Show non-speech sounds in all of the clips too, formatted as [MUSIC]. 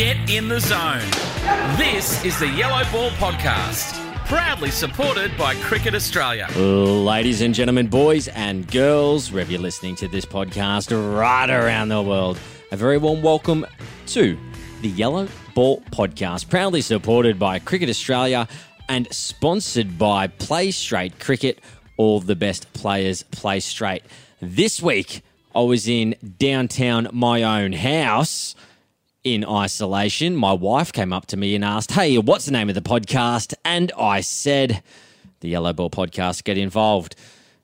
Get in the zone. This is the Yellow Ball Podcast, proudly supported by Cricket Australia. Ladies and gentlemen, boys and girls, wherever you're listening to this podcast right around the world, a very warm welcome to the Yellow Ball Podcast, proudly supported by Cricket Australia and sponsored by Play Straight Cricket. All the best players play straight. This week, I was in downtown my own house in isolation. My wife came up to me and asked, Hey, what's the name of the podcast? And I said, The Yellow Ball Podcast. Get involved.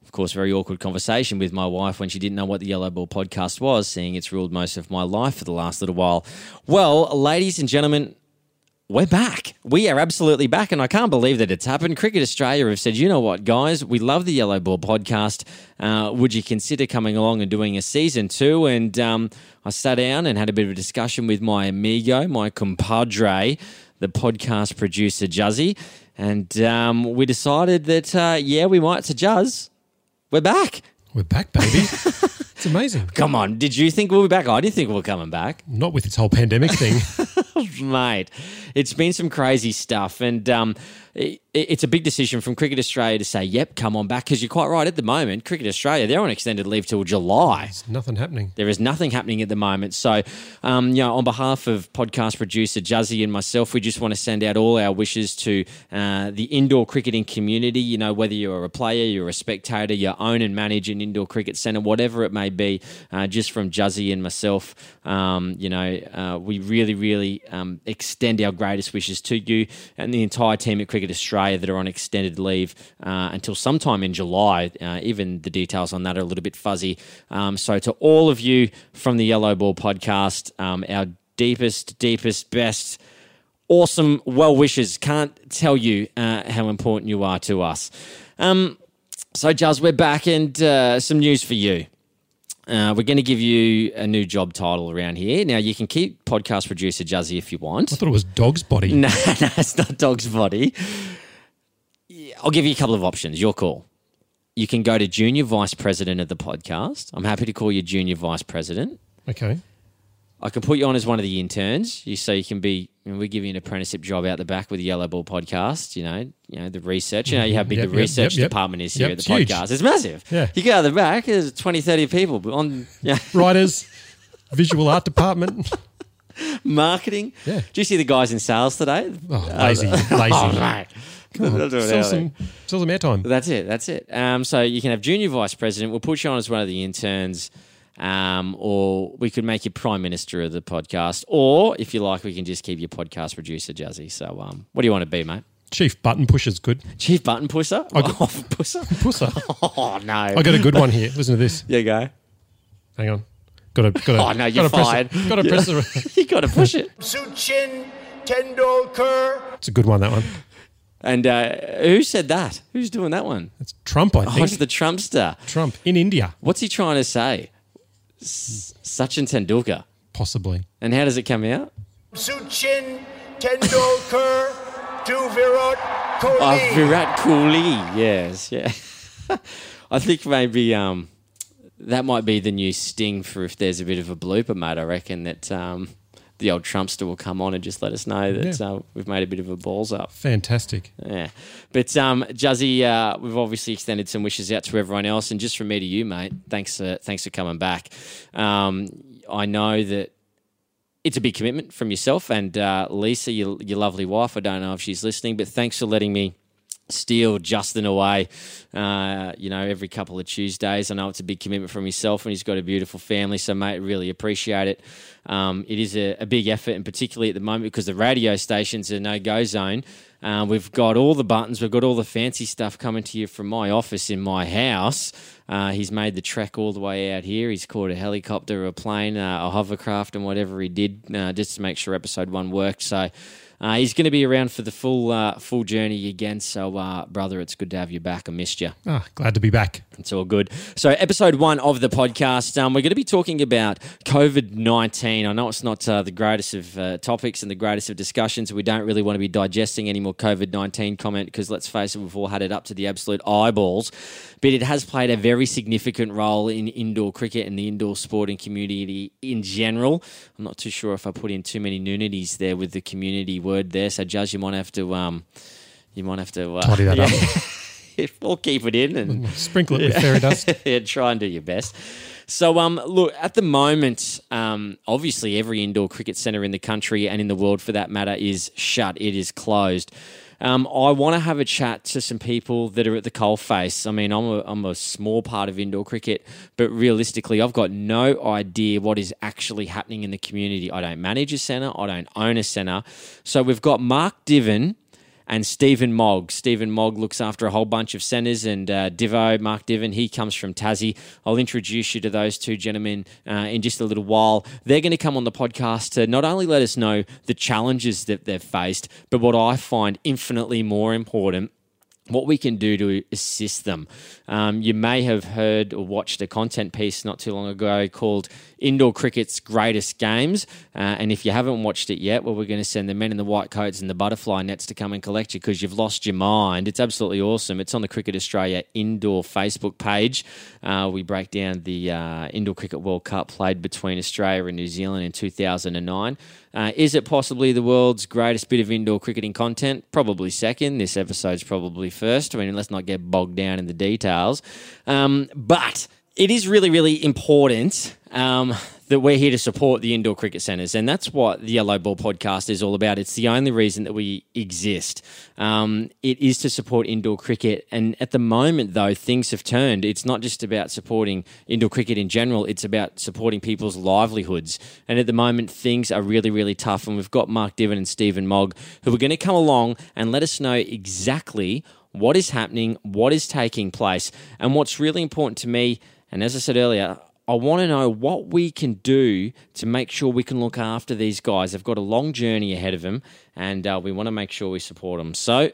Of course, very awkward conversation with my wife when she didn't know what the Yellow Ball Podcast was, seeing it's ruled most of my life for the last little while. Well, ladies and gentlemen, we're back. We are absolutely back, and I can't believe that it's happened. Cricket Australia have said, you know what, guys, we love the Yellow Ball podcast. Uh, would you consider coming along and doing a season two? And um, I sat down and had a bit of a discussion with my amigo, my compadre, the podcast producer, Juzzy. And um, we decided that, uh, yeah, we might. So, Juzz, we're back. We're back, baby. [LAUGHS] it's amazing. Come on. Did you think we'll be back? I didn't think we were coming back. Not with this whole pandemic thing. [LAUGHS] mate. It's been some crazy stuff, and um, it, it's a big decision from Cricket Australia to say, "Yep, come on back." Because you're quite right. At the moment, Cricket Australia they're on extended leave till July. There's nothing happening. There is nothing happening at the moment. So, um, you know, on behalf of podcast producer Juzzy and myself, we just want to send out all our wishes to uh, the indoor cricketing community. You know, whether you're a player, you're a spectator, you own and manage an indoor cricket centre, whatever it may be. Uh, just from Juzzy and myself, um, you know, uh, we really, really um, extend our greatest wishes to you and the entire team at Cricket Australia that are on extended leave uh, until sometime in July. Uh, even the details on that are a little bit fuzzy. Um, so, to all of you from the Yellow Ball podcast, um, our deepest, deepest, best, awesome well wishes. Can't tell you uh, how important you are to us. Um, so, Juz, we're back and uh, some news for you. Uh, we're going to give you a new job title around here. Now, you can keep podcast producer Juzzy if you want. I thought it was dog's body. [LAUGHS] No, no, it's not dog's body. I'll give you a couple of options. Your call. You can go to junior vice president of the podcast. I'm happy to call you junior vice president. Okay. I can put you on as one of the interns, you so you can be. We give you an apprenticeship job out the back with the Yellow Ball podcast. You know, you know the research. You know, you how big Yep, the research yep, yep. department is here at the it's huge. podcast. It's massive. Yeah. you go out the back. There's 20, 30 people on. Yeah, Writers, visual art department. marketing. Yeah. Do you see the guys in sales today? Oh, lazy, [LAUGHS] lazy. Oh, mate. On, They'll do it sell some, sell some airtime. That's it. That's it. Um, so you can have junior vice president. We'll put you on as one of the interns, um, or we could make you prime minister of the podcast. Or if you like, we can just keep you podcast producer, Juzzy. So, um, what do you want to be, mate? Chief button pusher's good. Chief button pusher? I got- oh, [LAUGHS] pusher? Pusher. Oh no! I got a good one here. Listen to this. There [LAUGHS] you go. Hang on. Got to. Got to. Oh no, you're fired. Got to press the. [LAUGHS] you got to push it. Suchin Tendulkar. It's a good one. That one. And uh, who said that? Who's doing that one? It's Trump. I Oh, think. it's the Trumpster. Trump in India, What's he trying to say? S- Sachin Tendulkar. possibly. And how does it come out? Suchin Tendulkar to Virat Kohli. Oh, Virat Kohli. Yes, yeah. [LAUGHS] I think maybe um, that might be the new sting for if there's a bit of a blooper, mate. I reckon that um, the old Trumpster will come on and just let us know that Yeah. uh, we've made a bit of a balls up. Fantastic. Yeah. But um, Juzzy, uh, we've obviously extended some wishes out to everyone else, and just from me to you, mate. Thanks, uh, thanks for coming back. Um, I know that it's a big commitment from yourself and uh, Lisa, your, your lovely wife. I don't know if she's listening, but thanks for letting me steal Justin away. Uh, you know, every couple of Tuesdays. I know it's a big commitment from yourself, and he's got a beautiful family. So, mate, really appreciate it. Um, it is a, a big effort, and particularly at the moment because the radio station's a no-go zone. Uh, we've got all the buttons, we've got all the fancy stuff coming to you from my office in my house. Uh, he's made the trek all the way out here. He's caught a helicopter, a plane, uh, a hovercraft, and whatever he did uh, just to make sure episode one worked. So, Uh, he's going to be around for the full uh, full journey again. So, uh, brother, it's good to have you back. I missed you. Ah, glad to be back. It's all good. So, episode one of the podcast, um, we're going to be talking about COVID 19. I know it's not uh, the greatest of uh, topics and the greatest of discussions. We don't really want to be digesting any more COVID 19 comment because, let's face it, we've all had it up to the absolute eyeballs. But it has played a very significant role in indoor cricket and the indoor sporting community in general. I'm not too sure if I put in too many nunities there with the community word there. So, Judge, you might have to. Um, you might have to uh, Tidy that up. [LAUGHS] We'll keep it in and [LAUGHS] Sprinkle it with fairy dust. [LAUGHS] yeah, try and do your best. So, um, look, at the moment, um, obviously every indoor cricket centre in the country and in the world for that matter is shut. It is closed. Um, I want to have a chat to some people that are at the coalface. I mean, I'm a, I'm a small part of indoor cricket, but realistically, I've got no idea what is actually happening in the community. I don't manage a centre, I don't own a centre. So we've got Mark Divin and Stephen Mogg. Stephen Mogg looks after a whole bunch of centres, and uh, Divo, Mark Divin, he comes from Tassie. I'll introduce you to those two gentlemen uh, in just a little while. They're going to come on the podcast to not only let us know the challenges that they've faced, but what I find infinitely more important what we can do to assist them. Um, you may have heard or watched a content piece not too long ago called Indoor Cricket's Greatest Games. Uh, and if you haven't watched it yet, well, we're going to send the men in the white coats and the butterfly nets to come and collect you because you've lost your mind. It's absolutely awesome. It's on the Cricket Australia Indoor Facebook page. Uh, we break down the uh, Indoor Cricket World Cup played between Australia and New Zealand in 2009. Uh, is it possibly the world's greatest bit of indoor cricketing content? Probably second. This episode's probably first. I mean, let's not get bogged down in the details. Um, but it is really, really important um, that we're here to support the indoor cricket centres, and that's what the Yellow Ball podcast is all about. It's the only reason that we exist. Um, it is to support indoor cricket, and at the moment, though, things have turned. It's not just about supporting indoor cricket in general; it's about supporting people's livelihoods. And at the moment, things are really, really tough. And we've got Mark Divin and Stephen Mogg who are going to come along and let us know exactly what is happening, what is taking place, and what's really important to me. And as I said earlier, I want to know what we can do to make sure we can look after these guys. They've got a long journey ahead of them, and uh, we want to make sure we support them. So,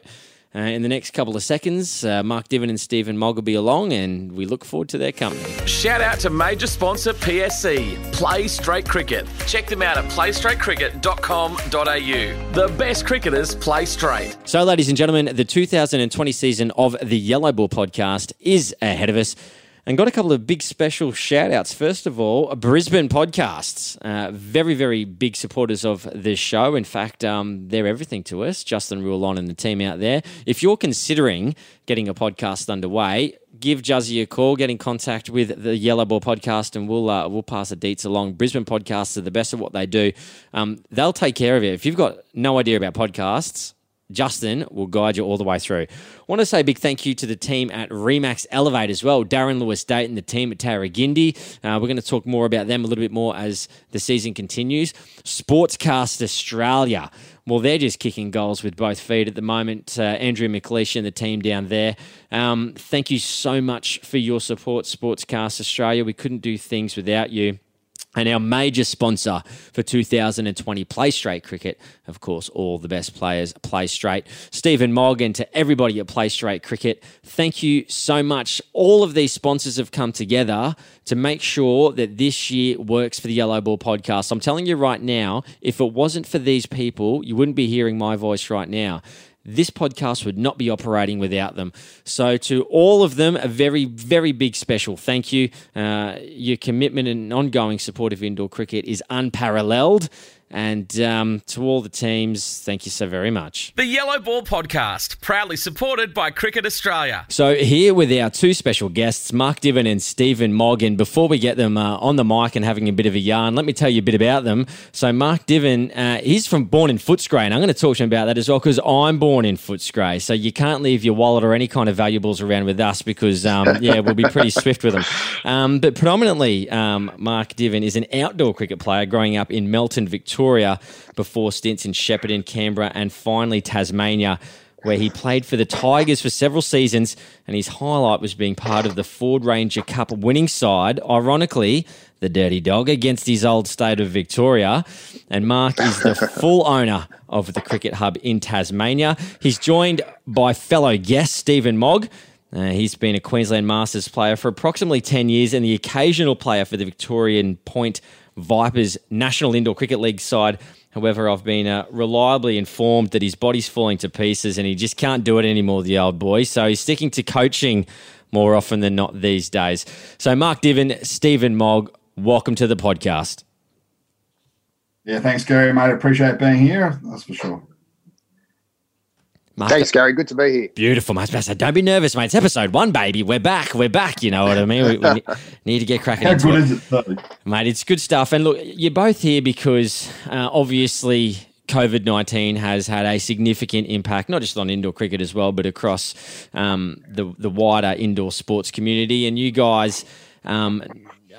uh, in the next couple of seconds, uh, Mark Divin and Stephen Mogg will be along, and we look forward to their company. Shout out to major sponsor PSC, Play Straight Cricket. Check them out at playstraightcricket.com.au. The best cricketers play straight. So, ladies and gentlemen, the 2020 season of the Yellow Ball podcast is ahead of us. And got a couple of big special shout outs. First of all, Brisbane Podcasts. Uh, very, very big supporters of this show. In fact, um, they're everything to us. Justin Rulon and the team out there. If you're considering getting a podcast underway, give Juzzy a call, get in contact with the Yellow Ball podcast, and we'll uh, we'll pass the deets along. Brisbane podcasts are the best at what they do. Um, they'll take care of it. If you've got no idea about podcasts, Justin will guide you all the way through. I want to say a big thank you to the team at Remax Elevate as well. Darren Lewis Dayton, the team at Tarragindi. Uh, we're going to talk more about them a little bit more as the season continues. Sportscast Australia. Well, they're just kicking goals with both feet at the moment. Uh, Andrew McLeish and the team down there. Um, thank you so much for your support, Sportscast Australia. We couldn't do things without you. And our major sponsor for 2020 Play Straight Cricket, of course, all the best players play straight. Stephen Morgan to everybody at Play Straight Cricket, thank you so much. All of these sponsors have come together to make sure that this year works for the Yellow Ball podcast. I'm telling you right now, if it wasn't for these people, you wouldn't be hearing my voice right now this podcast would not be operating without them. So, to all of them, a very, very big special thank you. Uh, your commitment and ongoing support of indoor cricket is unparalleled. And um, to all the teams, thank you so very much. The Yellow Ball Podcast, proudly supported by Cricket Australia. So, here with our two special guests, Mark Divin and Stephen Morgan. Before we get them uh, on the mic and having a bit of a yarn, let me tell you a bit about them. So, Mark Divin, uh, he's from born in Footscray, and I'm going to talk to him about that as well because I'm born in Footscray. So, you can't leave your wallet or any kind of valuables around with us because, um, yeah, we'll be pretty swift with them. Um, but predominantly, um, Mark Divin is an outdoor cricket player growing up in Melton, Victoria before stints in Shepparton, Canberra, and finally Tasmania, where he played for the Tigers for several seasons. And his highlight was being part of the Ford Ranger Cup winning side. Ironically, the Dirty Dog, against his old state of Victoria. And Mark is the [LAUGHS] full owner of the Cricket Hub in Tasmania. He's joined by fellow guest Stephen Mogg. Uh, he's been a Queensland Masters player for approximately 10 years and the occasional player for the Victoria Point Vipers National Indoor Cricket League side. However, I've been uh, reliably informed that his body's falling to pieces and he just can't do it anymore, the old boy. So he's sticking to coaching more often than not these days. So, Mark Divin, Stephen Mogg, welcome to the podcast. Yeah, thanks, Gary, mate. Appreciate being here. That's for sure. Mark, Thanks, Gary. Good to be here. Beautiful, mate. So don't be nervous, mate. It's episode one, baby. We're back. We're back. You know what I mean? We, we [LAUGHS] need to get cracking. How into good it. is it, though? Mate, it's good stuff. And look, you're both here because uh, obviously COVID 19 has had a significant impact, not just on indoor cricket as well, but across um, the, the wider indoor sports community. And you guys. Um,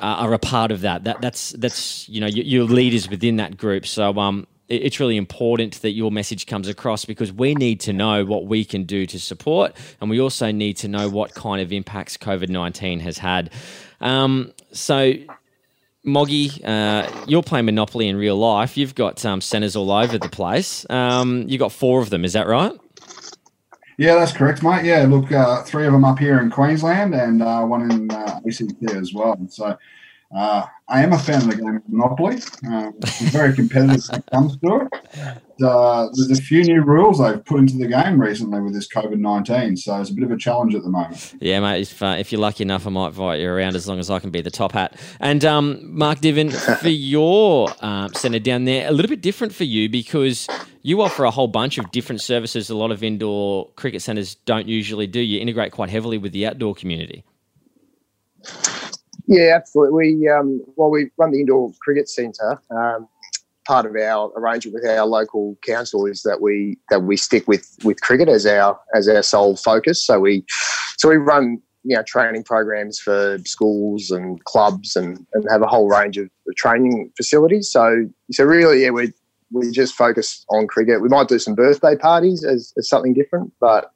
are a part of that. That that's that's you know you- you're leaders within that group. So um, it- it's really important that your message comes across because we need to know what we can do to support, and we also need to know what kind of impacts COVID nineteen has had. Um, so Moggy, uh, you're playing Monopoly in real life. You've got um, centres all over the place. Um, you've got four of them, is that right? Yeah, that's correct, mate. Yeah, look, uh, three of them up here in Queensland and uh, one in uh, ACT as well. So uh, I am a fan of the game of Monopoly. Um, I'm very competitive when it comes to it. Uh, there's a few new rules they've put into the game recently with this COVID 19, so it's a bit of a challenge at the moment. Yeah, mate. If, uh, if you're lucky enough, I might invite you around as long as I can be the top hat. And um, Mark Divin, [LAUGHS] for your um, centre down there, a little bit different for you because you offer a whole bunch of different services. A lot of indoor cricket centres don't usually do. You integrate quite heavily with the outdoor community. Yeah, absolutely. We um, well, we run the indoor cricket centre. Um, part of our arrangement with our local council is that we that we stick with with cricket as our as our sole focus. So we so we run you know training programs for schools and clubs and, and have a whole range of training facilities. So so really, yeah, we we just focus on cricket. We might do some birthday parties as, as something different, but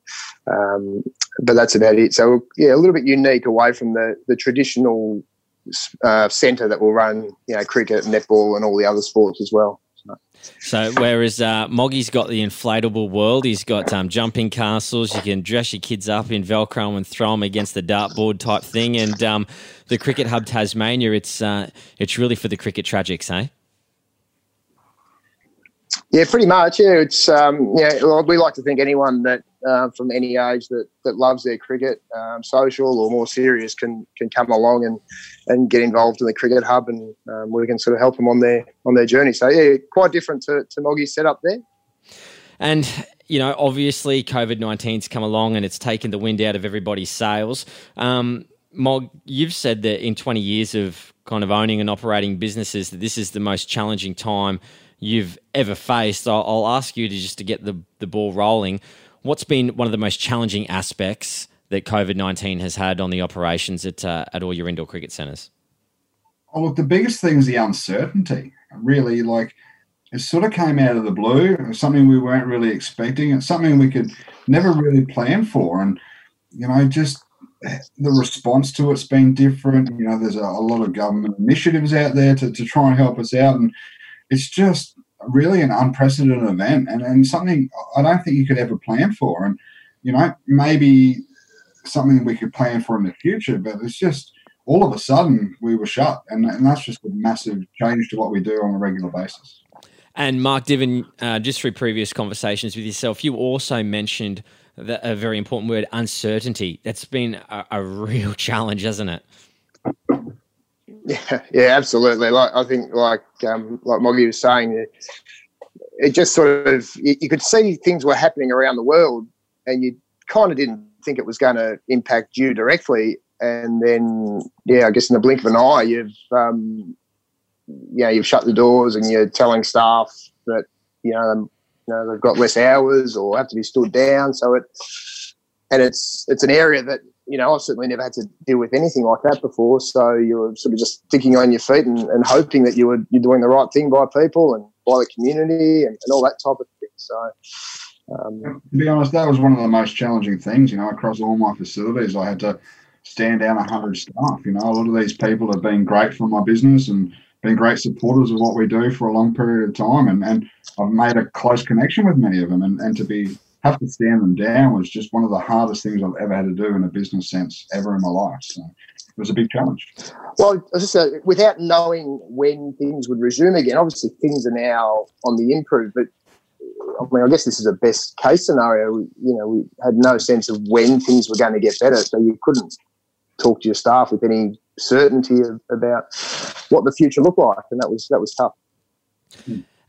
um, but that's about it. So yeah, a little bit unique away from the the traditional uh, centre that will run you know cricket, netball, and all the other sports as well. So whereas uh, Moggy's got the inflatable world, he's got um, jumping castles. You can dress your kids up in Velcro and throw them against the dartboard type thing. And um, the Cricket Hub Tasmania, it's uh, it's really for the cricket tragics, eh? Yeah, pretty much. Yeah, it's um, yeah. We like to think anyone that uh, from any age that, that loves their cricket, um, social or more serious, can can come along and, and get involved in the cricket hub, and um, we can sort of help them on their on their journey. So yeah, quite different to to Moggy's setup there. And you know, obviously, COVID 19's come along and it's taken the wind out of everybody's sails. Um, Mog, you've said that in 20 years of kind of owning and operating businesses, that this is the most challenging time you've ever faced. I'll, I'll ask you to just to get the, the ball rolling. What's been one of the most challenging aspects that COVID 19 has had on the operations at, uh, at all your indoor cricket centres? Oh, look, the biggest thing is the uncertainty. Really, like it sort of came out of the blue. It was something we weren't really expecting. It's something we could never really plan for, and you know, just the response to it's been different. You know, there's a, a lot of government initiatives out there to, to try and help us out, and it's just really an unprecedented event and, and something I don't think you could ever plan for. And you know, maybe something we could plan for in the future, but it's just all of a sudden we were shut, and, and that's just a massive change to what we do on a regular basis. And Mark Divin, uh, just through previous conversations with yourself, you also mentioned that a very important word, uncertainty. That's been a, a real [LAUGHS] challenge, hasn't it? Yeah, yeah, absolutely. Like I think, like um, like Moggy was saying, it, it just sort of you, you could see things were happening around the world, and you kind of didn't think it was going to impact you directly. And then, yeah, I guess in the blink of an eye, you've um, know you've shut the doors, and you're telling staff that you know, um, you know they've got less hours or have to be stood down. So it and it's it's an area that you know I've certainly never had to deal with anything like that before. So you're sort of just thinking on your feet and, and hoping that you were you're doing the right thing by people and by the community and, and all that type of thing. So. Um, To be honest, that was one of the most challenging things. You know, across all my facilities, I had to stand down a 100 staff. You know, a lot of these people have been great for my business and been great supporters of what we do for a long period of time. And, and I've made a close connection with many of them. And, and to be have to stand them down was just one of the hardest things I've ever had to do in a business sense ever in my life. So it was a big challenge. Well, just uh, without knowing when things would resume again, obviously things are now on the improve. But I mean, I guess this is a best case scenario. We, you know, we had no sense of when things were going to get better, so you couldn't talk to your staff with any certainty of, about what the future looked like, and that was that was tough.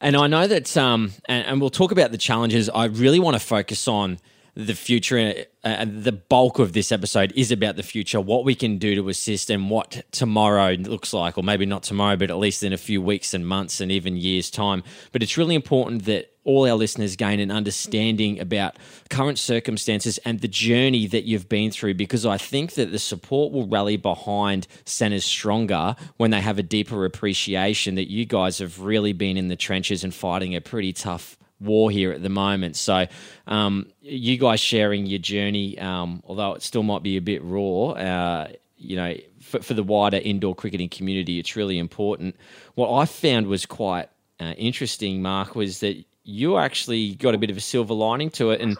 And I know that, um, and, and we'll talk about the challenges. I really want to focus on the future. Uh, the bulk of this episode is about the future, what we can do to assist, and what tomorrow looks like, or maybe not tomorrow, but at least in a few weeks and months and even years' time. But it's really important that all our listeners gain an understanding about current circumstances and the journey that you've been through because I think that the support will rally behind centers stronger when they have a deeper appreciation that you guys have really been in the trenches and fighting a pretty tough war here at the moment. So, um, you guys sharing your journey, um, although it still might be a bit raw, uh, you know, for, for, the wider indoor cricketing community, it's really important. What I found was quite uh, interesting, Mark, was that you actually got a bit of a silver lining to it, and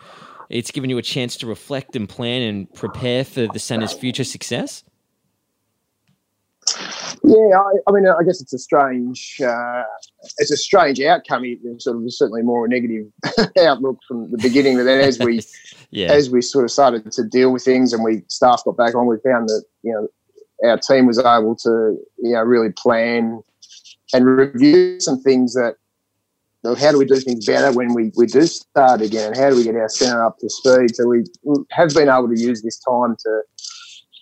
it's given you a chance to reflect and plan and prepare for the centre's future success. Yeah, I, I mean, I guess it's a strange, uh, it's a strange outcome. It sort of certainly more a negative [LAUGHS] outlook from the beginning. But then, as we, [LAUGHS] yeah. as we sort of started to deal with things, and we staff got back on, we found that you know our team was able to you know really plan and review some things that how do we do things better when we, we do start again? How do we get our centre up to speed? So we have been able to use this time to,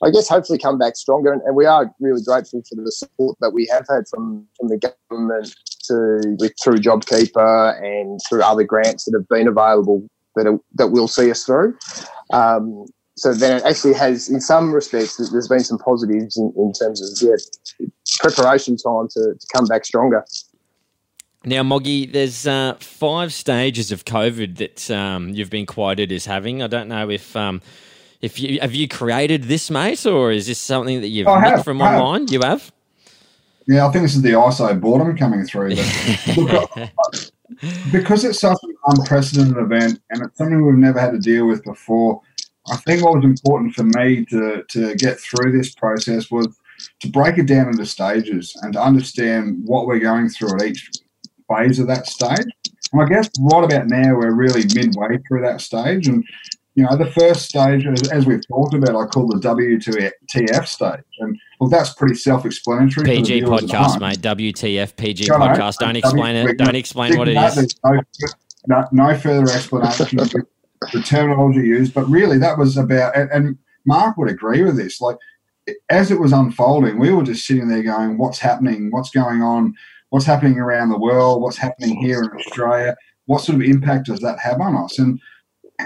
I guess, hopefully come back stronger. And, and we are really grateful for the support that we have had from, from the government to with, through JobKeeper and through other grants that have been available that are, that will see us through. Um, so then it actually has, in some respects, there's been some positives in, in terms of yeah, preparation time to, to come back stronger. Now, Moggy, there's uh, five stages of COVID that um, you've been quoted as having. I don't know if um, if you have you created this, mate, or is this something that you've nicked from online? You have. Yeah, I think this is the ISO boredom coming through. look, [LAUGHS] because it's such an unprecedented event and it's something we've never had to deal with before. I think what was important for me to to get through this process was to break it down into stages and to understand what we're going through at each phase of that stage. And I guess right about now, we're really midway through that stage. And, you know, the first stage, as, as we've talked about, I call the WTF stage. And, well, that's pretty self explanatory. PG podcast, mate. WTF, PG podcast. Don't explain it. Don't explain what it is. No, no, no further explanation of the terminology used. But really, that was about, and Mark would agree with this. Like, as it was unfolding, we were just sitting there going, what's happening? What's going on? What's happening around the world, what's happening here in Australia, what sort of impact does that have on us? And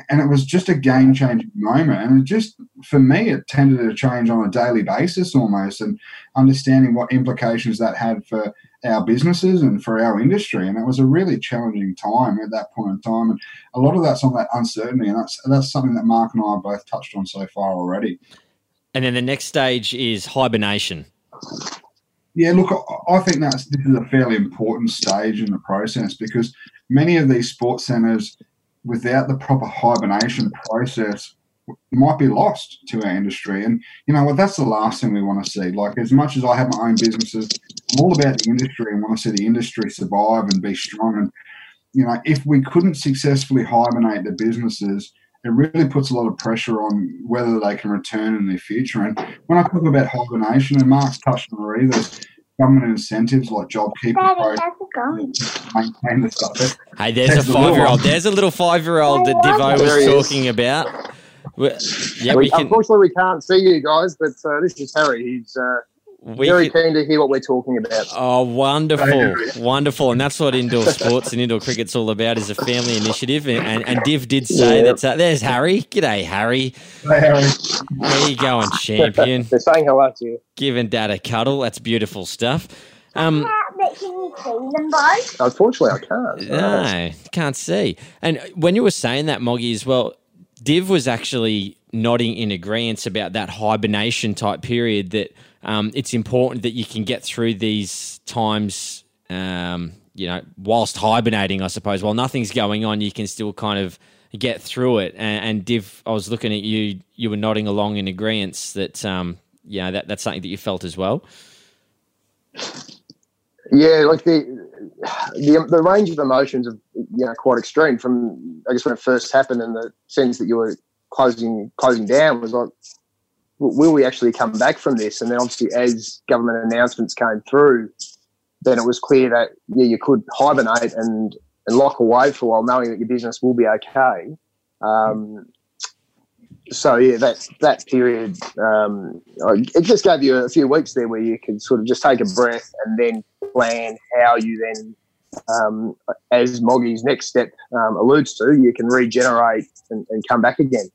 and it was just a game changing moment. And just, for me, it tended to change on a daily basis almost, and understanding what implications that had for our businesses and for our industry. And it was a really challenging time at that point in time. And a lot of that's on that uncertainty. And that's, that's something that Mark and I have both touched on so far already. And then the next stage is hibernation. Yeah, look, I think that's this is a fairly important stage in the process because many of these sports centres, without the proper hibernation process, might be lost to our industry. And you know what? That's the last thing we want to see. Like as much as I have my own businesses, I'm all about the industry and want to see the industry survive and be strong. And you know, if we couldn't successfully hibernate the businesses, it really puts a lot of pressure on whether they can return in the future. And when I talk about hibernation, and Mark's touched on already, there's government incentives like JobKeeper. Daddy, how's it going? Maintain the stuff. Hey, there's, there's a five-year-old. There's a little five-year-old that Divo was talking about. Yeah, we can... Unfortunately, we can't see you guys, but uh, this is Harry. He's uh, we very can, keen to hear what we're talking about. Oh, wonderful, wonderful, and that's what indoor sports and indoor cricket's all about is a family initiative. And, and, and Div did say yeah. that. Uh, there's Harry. G'day, Harry. Hey, Harry. How you going, champion? [LAUGHS] They're saying hello to you. Giving Dad a cuddle. That's beautiful stuff. Um, but can you see them both? Unfortunately, I can't. No, can't see. And when you were saying that, Moggy, as well, Div was actually nodding in agreement about that hibernation type period that um, it's important that you can get through these times, um, you know, whilst hibernating, I suppose. While nothing's going on, you can still kind of get through it. And, and Div, I was looking at you, you were nodding along in agreement that, um, you know, that, that's something that you felt as well. Yeah, like the, the the range of emotions are you know quite extreme. From I guess when it first happened, and the sense that you were closing closing down was like, will we actually come back from this? And then obviously, as government announcements came through, then it was clear that yeah, you could hibernate and and lock away for a while, knowing that your business will be okay. Um, so yeah, that that period, um, it just gave you a few weeks there where you could sort of just take a breath and then plan how you then, um, as Moggy's next step um, alludes to, you can regenerate and, and come back again.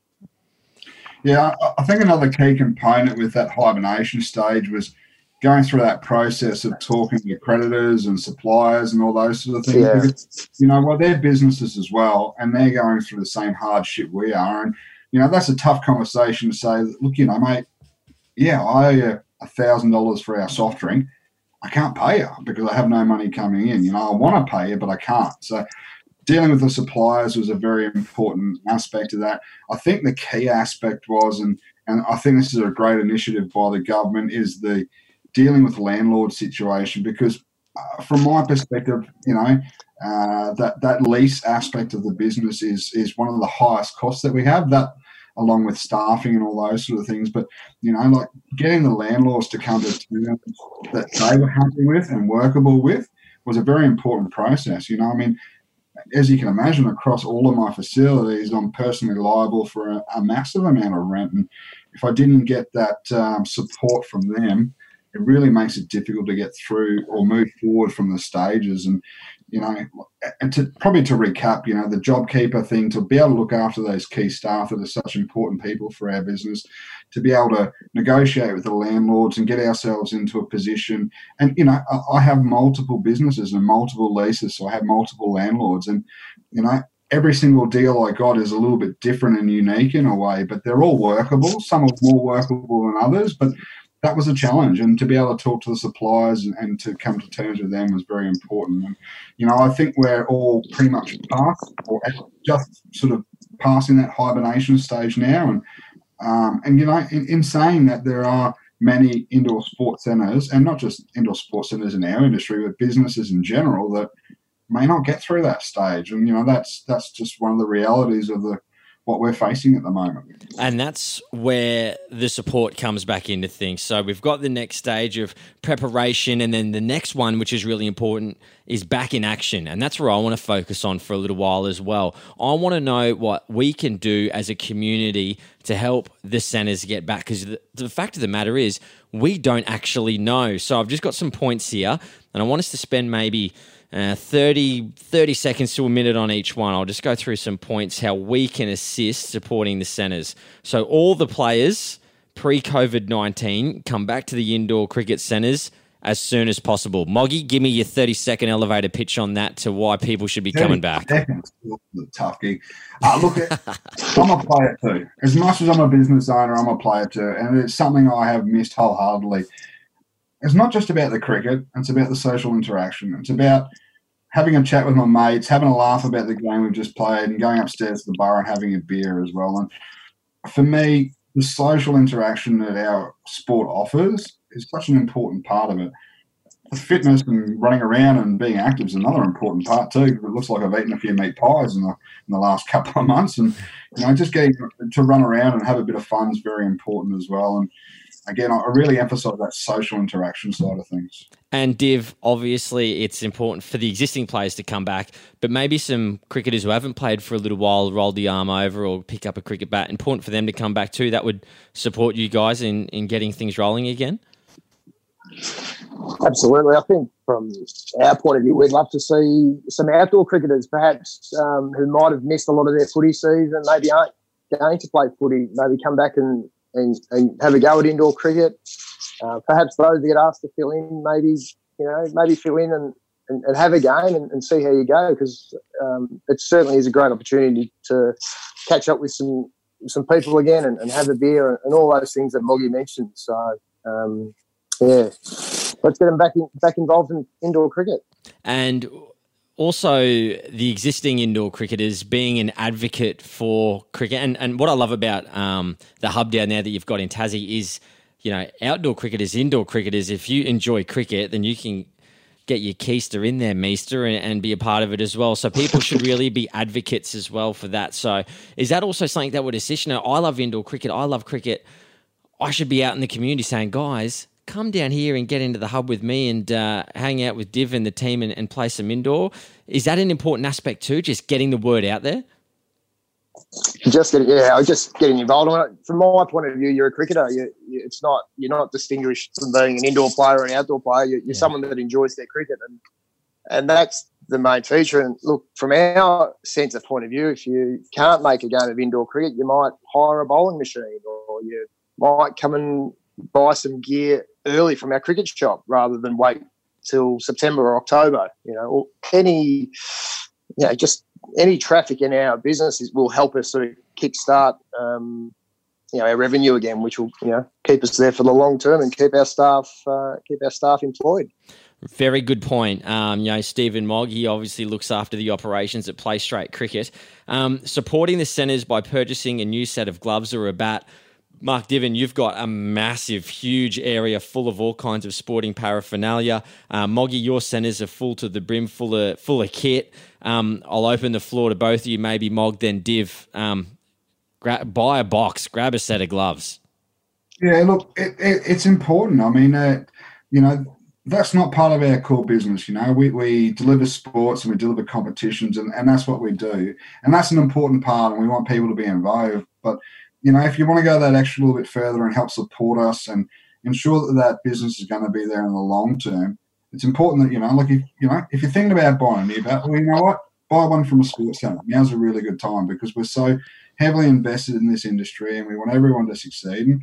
Yeah, I think another key component with that hibernation stage was going through that process of talking to creditors and suppliers and all those sort of things. Yeah. Because, you know, well, they're businesses as well, and they're going through the same hardship we are. And, you know, that's a tough conversation to say, look, you know, mate, yeah, I owe you a thousand dollars for our soft drink. I can't pay you because I have no money coming in. You know, I want to pay you, but I can't. So dealing with the suppliers was a very important aspect of that. I think the key aspect was, and and I think this is a great initiative by the government, is the dealing with landlord situation because uh, from my perspective, you know, uh, that that lease aspect of the business is is one of the highest costs that we have. That along with staffing and all those sort of things. But you know, like getting the landlords to come to terms that they were happy with and workable with was a very important process. You know, I mean, as you can imagine, across all of my facilities, I'm personally liable for a, a massive amount of rent, and if I didn't get that um, support from them, it really makes it difficult to get through or move forward from the stages. And you know, and to probably to recap, you know, the JobKeeper thing to be able to look after those key staff that are such important people for our business, to be able to negotiate with the landlords and get ourselves into a position. And you know, I have multiple businesses and multiple leases, so I have multiple landlords, and you know, every single deal I got is a little bit different and unique in a way, but they're all workable. Some are more workable than others, but that was a challenge. And to be able to talk to the suppliers and, and, to come to terms with them was very important. And, you know, I think we're all pretty much past or just sort of passing that hibernation stage now. And, um, and you know, in, in saying that, there are many indoor sports centres, and not just indoor sports centres in our industry, but businesses in general that may not get through that stage. And, you know, that's that's just one of the realities of the what we're facing at the moment. And that's where the support comes back into things. So we've got the next stage of preparation, and then the next one, which is really important, is back in action. And that's where I want to focus on for a little while as well. I want to know what we can do as a community to help the centres get back because the, the fact of the matter is, we don't actually know. So I've just got some points here, and I want us to spend maybe uh, 30, 30 seconds to a minute on each one. I'll just go through some points how we can assist supporting the centres. So, all the players pre COVID 19 come back to the indoor cricket centres as soon as possible. Moggy, give me your 30 second elevator pitch on that to why people should be coming back. Seconds. Tough gig. Uh, look, [LAUGHS] I'm a player too. As much as I'm a business owner, I'm a player too. And it's something I have missed wholeheartedly it's not just about the cricket, it's about the social interaction. It's about having a chat with my mates, having a laugh about the game we've just played, and going upstairs to the bar and having a beer as well. And for me, the social interaction that our sport offers is such an important part of it. The fitness and running around and being active is another important part too. It looks like I've eaten a few meat pies in the in the last [LAUGHS] couple of months, and you know, just getting to run around and have a bit of fun is very important as well. And again, I really emphasize that social interaction side of things. And Div, obviously, it's important for the existing players to come back, but maybe some cricketers who haven't played for a little while roll the arm over or pick up a cricket bat. Important for them to come back too. That would support you guys in, in getting things rolling again. Absolutely. I think from our point of view, we'd love to see some outdoor cricketers, perhaps um, who might have missed a lot of their footy season, maybe aren't going to play footy, maybe come back and and, and have a go at indoor cricket. Uh, perhaps those that get asked to fill in, maybe you know, maybe fill in and, and, and have a game and, and, see how you go because um, it certainly is a great opportunity to catch up with some some people again and, and have a beer and, all those things that Moggy mentioned. So um, yeah, let's get them back in, back involved in indoor cricket. And also the existing indoor cricketers being an advocate for cricket. And, and what I love about um, the hub down there that you've got in Tassie is, you know, outdoor cricketers, indoor cricketers. If you enjoy cricket, then you can get your keister in there, Meester, and, and, be a part of it as well. So people should [LAUGHS] really be advocates as well for that. So is that also something that would assist? You know, I love indoor cricket. I love cricket. I should be out in the community saying, guys, come down here and get into the hub with me and uh, hang out with Div and the team and, and play some indoor. Is that an important aspect too? Just getting the word out there. Just getting, yeah, just getting involved. From my point of view, you're a cricketer. You, you, it's not you're not distinguished from being an indoor player or an outdoor player. You're, you're yeah. someone that enjoys their cricket, and and that's the main feature. And look, from our sense of point of view, if you can't make a game of indoor cricket, you might hire a bowling machine, or you might come and buy some gear early from our cricket shop rather than wait till September or October. You know, or any, you know, just any traffic in our businesses will help us sort of kickstart, um, you know, our revenue again, which will you know keep us there for the long term and keep our staff uh, keep our staff employed. Very good point. Um, you know, Stephen Mogg, he obviously looks after the operations at Play Straight Cricket. Um, supporting the centres by purchasing a new set of gloves or a bat Mark Divin, you've got a massive, huge area full of all kinds of sporting paraphernalia. Uh, Moggy, your centres are full to the brim, full of full of kit. Um, I'll open the floor to both of you. Maybe Mog, then Div. Um, gra- buy a box, grab a set of gloves. Yeah, look, it, it, it's important. I mean, uh, you know, that's not part of our core business. You know, we, we deliver sports and we deliver competitions, and, and that's what we do. And that's an important part, and we want people to be involved. But you know, if you want to go that extra little bit further and help support us and ensure that that business is going to be there in the long term, it's important that you know, like if you know, if you're thinking about buying a new bat, well, you know what, buy one from a sports center. Now's a really good time because we're so heavily invested in this industry and we want everyone to succeed. And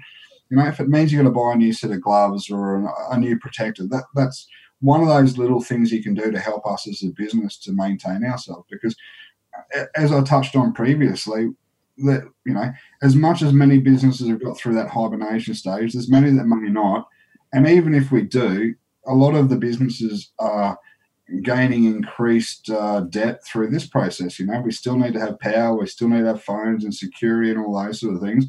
you know, if it means you're going to buy a new set of gloves or a new protector, that that's one of those little things you can do to help us as a business to maintain ourselves. Because as I touched on previously, that you know, as much as many businesses have got through that hibernation stage, there's many that may not. And even if we do, a lot of the businesses are gaining increased uh, debt through this process. You know, we still need to have power, we still need to have phones and security and all those sort of things.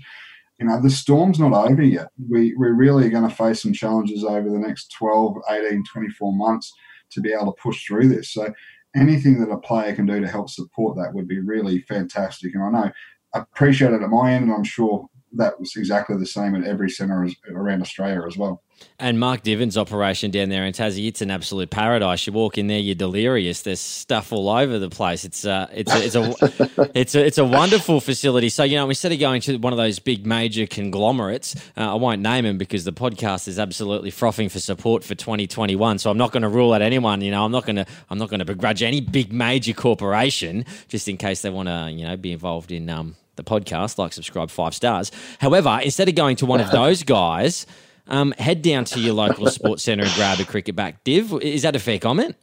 You know, the storm's not over yet. We, we're really going to face some challenges over the next 12, 18, 24 months to be able to push through this. So anything that a player can do to help support that would be really fantastic. And I know appreciate it at my end, and I'm sure that was exactly the same at every centre around Australia as well. And Mark Divin's operation down there in Tassie, it's an absolute paradise. You walk in there, you're delirious. There's stuff all over the place. It's uh, it's a, it's a [LAUGHS] it's a it's a wonderful facility. So you know, instead of going to one of those big major conglomerates, uh, I won't name them because the podcast is absolutely frothing for support for 2021. So I'm not going to rule out anyone. You know, I'm not going to I'm not going to begrudge any big major corporation just in case they want to you know be involved in um the podcast, like, subscribe, five stars. However, instead of going to one of [LAUGHS] those guys, um, head down to your local sports centre and grab a cricket bat. Div, is that a fair comment?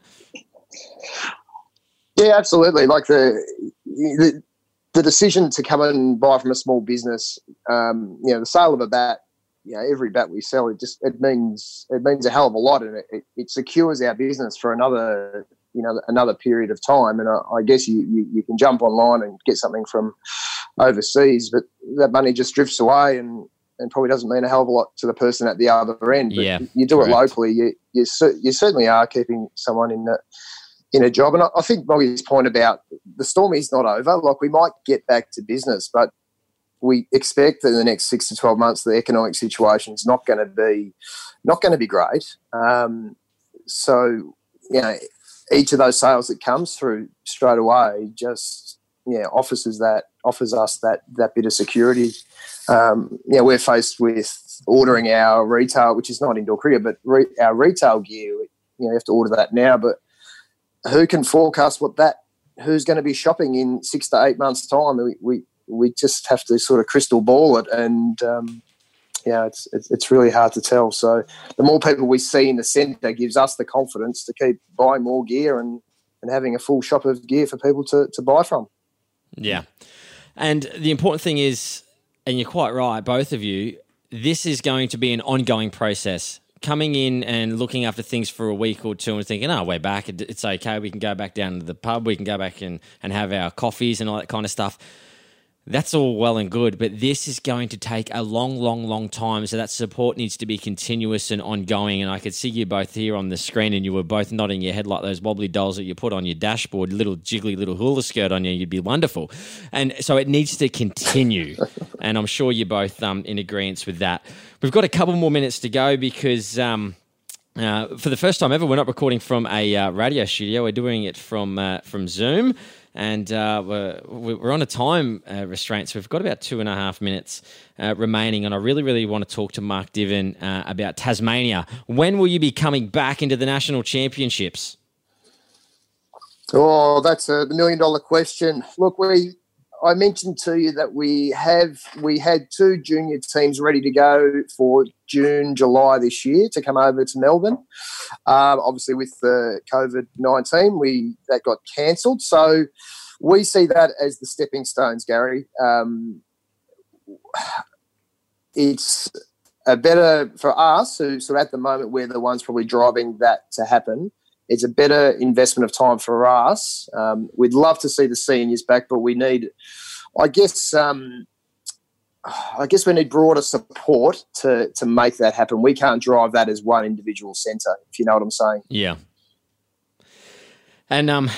Yeah, absolutely. Like the the, the decision to come and buy from a small business, um, you know, the sale of a bat, you know, every bat we sell, it just it means it means a hell of a lot, and it, it, it secures our business for another you know another period of time. And I, I guess you, you, you can jump online and get something from overseas, but that money just drifts away and, and probably doesn't mean a hell of a lot to the person at the other end. But yeah, you do correct. it locally, you, you you certainly are keeping someone in the in a job. And I, I think Moggy's point about the storm is not over. Like we might get back to business, but we expect that in the next six to twelve months the economic situation is not going to be not going to be great. Um, so you know, each of those sales that comes through straight away just yeah offers us that offers us that that bit of security. Um, yeah, we're faced with ordering our retail, which is not indoor cricket, but re- our retail gear. You know, you have to order that now, but who can forecast what that? Who's going to be shopping in six to eight months' time? We we, we just have to sort of crystal ball it, and um, yeah, it's, it's, it's really hard to tell. So the more people we see in the centre gives us the confidence to keep buying more gear and and having a full shop of gear for people to to buy from. Yeah. And the important thing is and you're quite right, both of you. This is going to be an ongoing process. Coming in and looking after things for a week or two and thinking, oh, we're back. It's okay. We can go back down to the pub. We can go back and, and have our coffees and all that kind of stuff. That's all well and good, but this is going to take a long, long, long time. So that support needs to be continuous and ongoing. And I could see you both here on the screen, and you were both nodding your head like those wobbly dolls that you put on your dashboard, little jiggly little hula skirt on you. You'd be wonderful. And so it needs to continue. [LAUGHS] and I'm sure you're both um, in agreement with that. We've got a couple more minutes to go because. Um, uh, for the first time ever, we're not recording from a uh, radio studio. We're doing it from uh, from Zoom, and uh, we're, we're on a time uh, restraint. So we've got about two and a half minutes uh, remaining. And I really, really want to talk to Mark Divin uh, about Tasmania. When will you be coming back into the national championships? Oh, that's a million dollar question. Look, we I mentioned to you that we have we had two junior teams ready to go for June, July this year to come over to Melbourne. Um, obviously, with the COVID nineteen, we that got cancelled. So we see that as the stepping stones, Gary. Um, it's a better for us who so at the moment we're the ones probably driving that to happen it's a better investment of time for us. Um, we'd love to see the seniors back but we need i guess um, i guess we need broader support to to make that happen. We can't drive that as one individual centre if you know what i'm saying. Yeah. And um,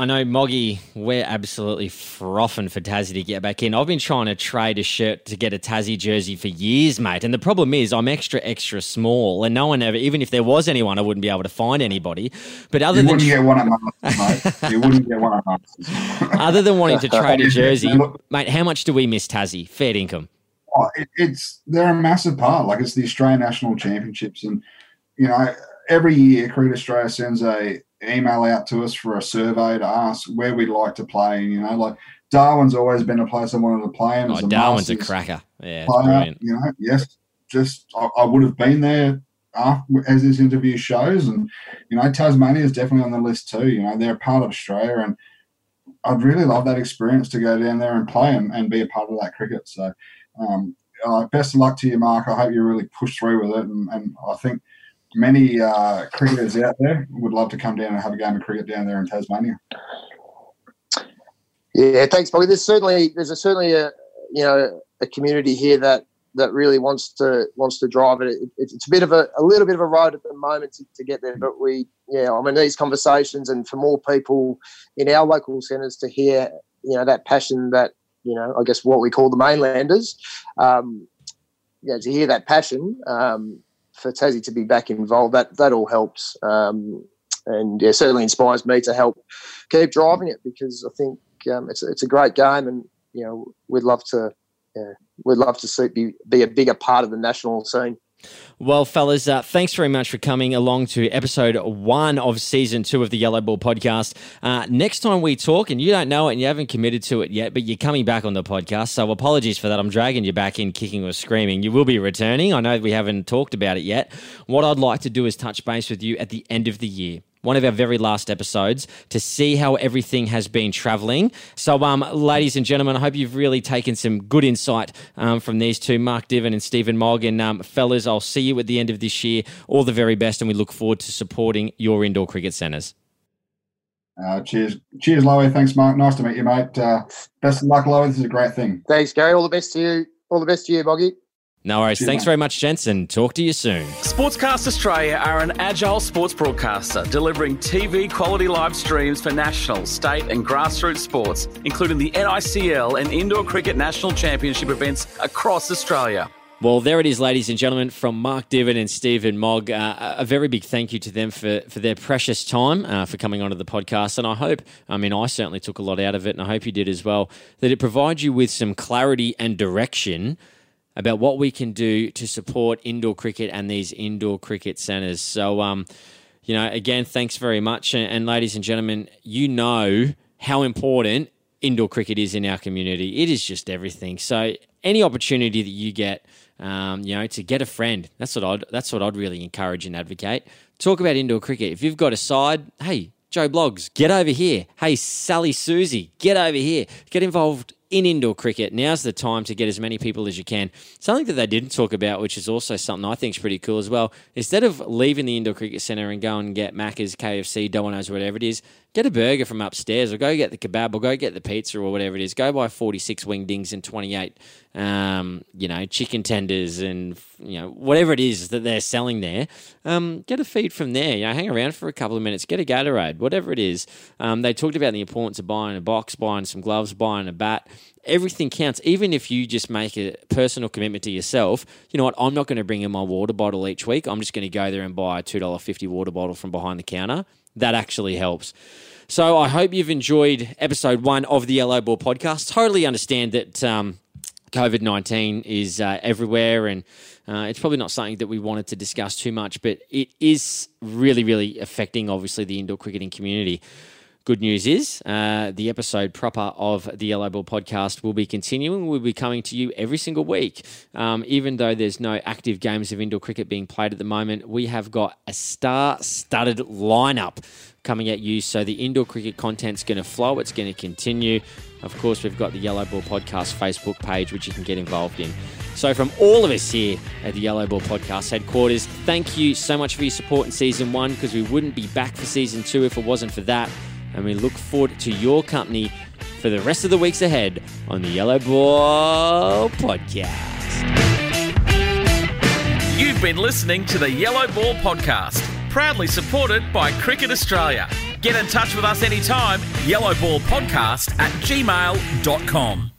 I know Moggy, we're absolutely frothing for Tassie to get back in. I've been trying to trade a shirt to get a Tassie jersey for years, mate. And the problem is, I'm extra, extra small, and no one ever, even if there was anyone, I wouldn't be able to find anybody. But other You than wouldn't get one at mate. [LAUGHS] You wouldn't get one at other than wanting to trade a [LAUGHS] jersey, mate, how much do we miss Tassie? Fair income. Oh, it, it's they're a massive part. Like it's the Australian National Championships, and you know every year Cricket Australia sends a email out to us for a survey to ask where we'd like to play. and You know, like Darwin's always been a place I wanted to play in. Oh, Darwin's a cracker. Yeah, player. brilliant. You know, yes, just I, I would have been there. Uh, as this interview shows, and you know, Tasmania is definitely on the list too. You know, they're a part of Australia, and I'd really love that experience to go down there and play and, and be a part of that cricket. So, um, uh, best of luck to you, Mark. I hope you really push through with it. And, and I think many uh, cricketers out there would love to come down and have a game of cricket down there in Tasmania. Yeah, thanks, Moggy. There's certainly there's a, certainly a you know a community here that that really wants to wants to drive it. it it's a bit of a, a little bit of a road at the moment to, to get there, but we yeah, I mean these conversations and for more people in our local centres to hear you know that passion that you know I guess what we call the mainlanders, um, yeah, to hear that passion um, for Tassie to be back involved that that all helps. Um, and yeah, certainly inspires me to help keep driving it because I think um, it's it's a great game, and you know we'd love to yeah, we'd love to see be be a bigger part of the national scene. Well, fellas, uh, thanks very much for coming along to episode one of season two of the Yellow Ball podcast. Uh, next time we talk, and you don't know it and you haven't committed to it yet, but you're coming back on the podcast. So apologies for that. I'm dragging you back in kicking or screaming. You will be returning. I know we haven't talked about it yet. What I'd like to do is touch base with you at the end of the year one of our very last episodes to see how everything has been traveling. So, um, ladies and gentlemen, I hope you've really taken some good insight um, from these two, Mark Divin and Stephen Mogg. And um, fellas, I'll see you at the end of this year. All the very best, and we look forward to supporting your indoor cricket centres. Uh, cheers, cheers, Lowy. Thanks, Mark. Nice to meet you, mate. Uh, best of luck, Lowy. This is a great thing. Thanks, Gary. All the best to you. All the best to you, Moggy. No worries. Cheers, Thanks mate. very much, Jensen. talk to you soon. Sportscast Australia are an agile sports broadcaster delivering TV quality live streams for national, state, and grassroots sports, including the NICL and Indoor Cricket National Championship events across Australia. Well, there it is, ladies and gentlemen, from Mark Divin and Stephen Mogg. Uh, a very big thank you to them for, for their precious time uh, for coming onto the podcast. And I hope, I mean, I certainly took a lot out of it, and I hope you did as well, that it provides you with some clarity and direction about what we can do to support indoor cricket and these indoor cricket centres. So, um, you know, again, thanks very much. And, and ladies and gentlemen, you know how important indoor cricket is in our community. It is just everything. So, any opportunity that you get, um, you know, to get a friend, that's what I'd that's what I'd really encourage and advocate. Talk about indoor cricket. If you've got a side, hey, Joe Blogs, get over here. Hey, Sally Susie, get over here. Get involved in indoor cricket, now's the time to get as many people as you can. Something that they didn't talk about, which is also something I think is pretty cool as well. Instead of leaving the indoor cricket centre and go and get Macca's, KFC, Domino's, whatever it is, get a burger from upstairs or go get the kebab or go get the pizza or whatever it is. Go buy 46 wingdings and 28, um, you know, chicken tenders and, you know, whatever it is that they're selling there. Um, get a feed from there. You know, hang around for a couple of minutes, get a Gatorade, whatever it is. Um, they talked about the importance of buying a box, buying some gloves, buying a bat everything counts. Even if you just make a personal commitment to yourself, you know what? I'm not going to bring in my water bottle each week. I'm just going to go there and buy a $2.50 water bottle from behind the counter. That actually helps. So I hope you've enjoyed episode one of the Yellow Ball podcast. Totally understand that um, COVID 19 is uh, everywhere and uh, it's probably not something that we wanted to discuss too much, but it is really, really affecting, obviously, the indoor cricketing community. Good news is uh, the episode proper of the Yellow Ball podcast will be continuing. We'll be coming to you every single week. Um, even though there's no active games of indoor cricket being played at the moment, we have got a star studded lineup coming at you. So the indoor cricket content's going to flow, it's going to continue. Of course, we've got the Yellow Ball Podcast Facebook page, which you can get involved in. So, from all of us here at the Yellow Ball Podcast headquarters, thank you so much for your support in season one because we wouldn't be back for season two if it wasn't for that and we look forward to your company for the rest of the weeks ahead on the Yellow Ball Podcast. You've been listening to the Yellow Ball Podcast, proudly supported by Cricket Australia. Get in touch with us anytime, yellowballpodcast at gmail.com.